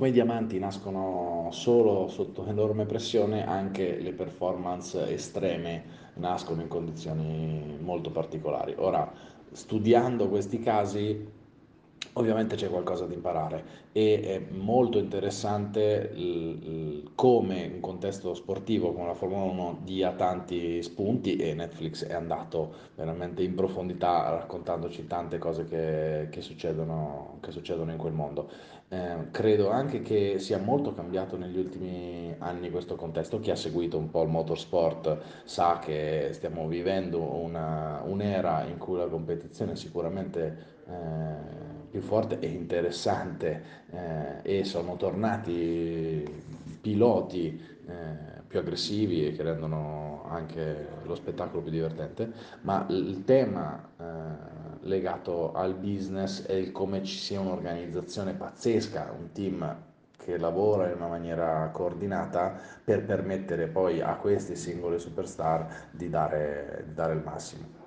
come i diamanti nascono solo sotto enorme pressione, anche le performance estreme nascono in condizioni molto particolari. Ora, studiando questi casi, ovviamente c'è qualcosa da imparare e è molto interessante l- l- come un contesto sportivo come la Formula 1 dia tanti spunti e Netflix è andato veramente in profondità raccontandoci tante cose che, che succedono, che succedono in quel mondo. Eh, credo anche che sia molto cambiato negli ultimi anni questo contesto. Chi ha seguito un po' il motorsport sa che stiamo vivendo una- un'era in cui la competizione sicuramente eh, più forte e interessante eh, e sono tornati piloti eh, più aggressivi e che rendono anche lo spettacolo più divertente, ma il tema eh, legato al business è il come ci sia un'organizzazione pazzesca, un team che lavora in una maniera coordinata per permettere poi a questi singoli superstar di dare, di dare il massimo.